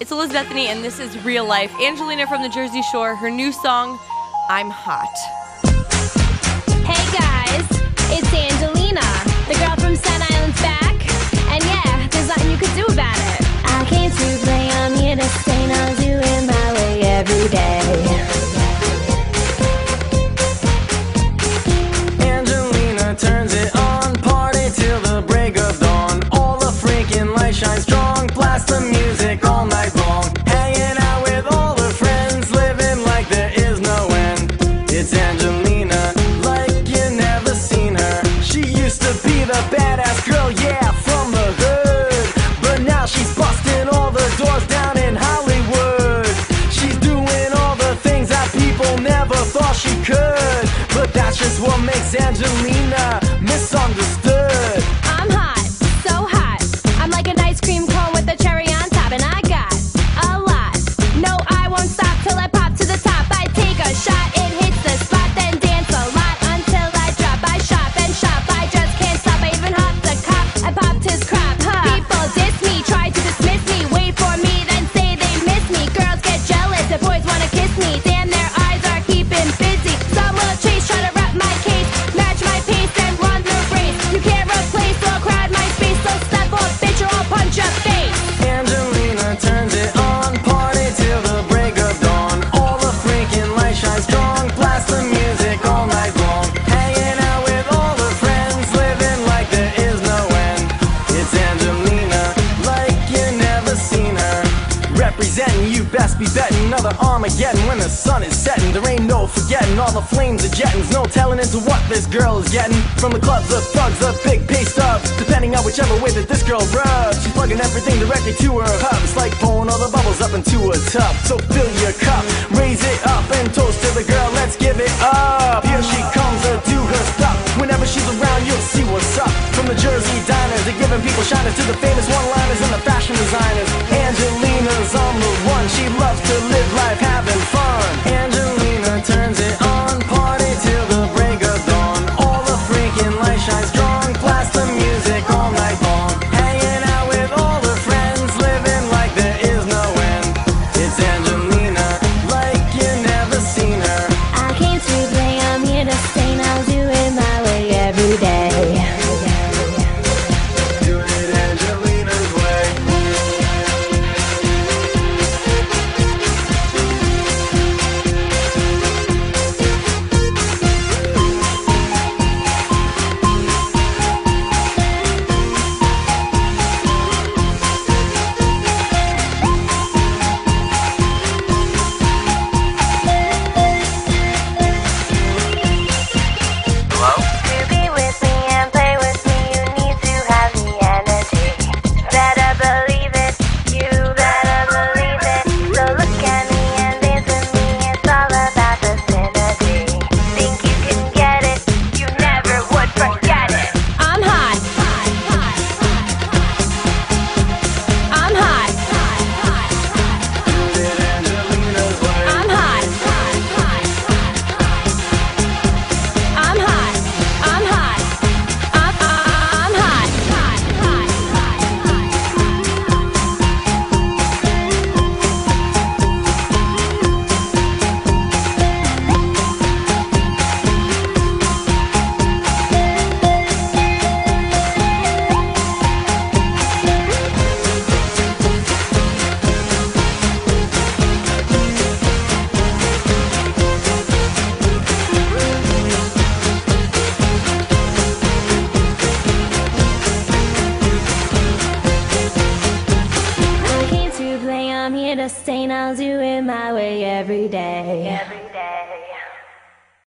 It's Elizabethany, and this is Real Life. Angelina from the Jersey Shore, her new song, I'm Hot. she could. you best be betting another Armageddon when the sun is setting. There ain't no forgetting all the flames are jettings. No telling into what this girl is getting. From the clubs of thugs, the big pay stubs. Depending on whichever way that this girl rubs. She's plugging everything directly to her cup. It's like blowing all the bubbles up into a tub. So fill your cup. designers. They're giving people shiners to the famous one-liners and the fashion designers. Angelina's on the one. She loves to live life having fun. And paint a stain, I'll do it my way every day.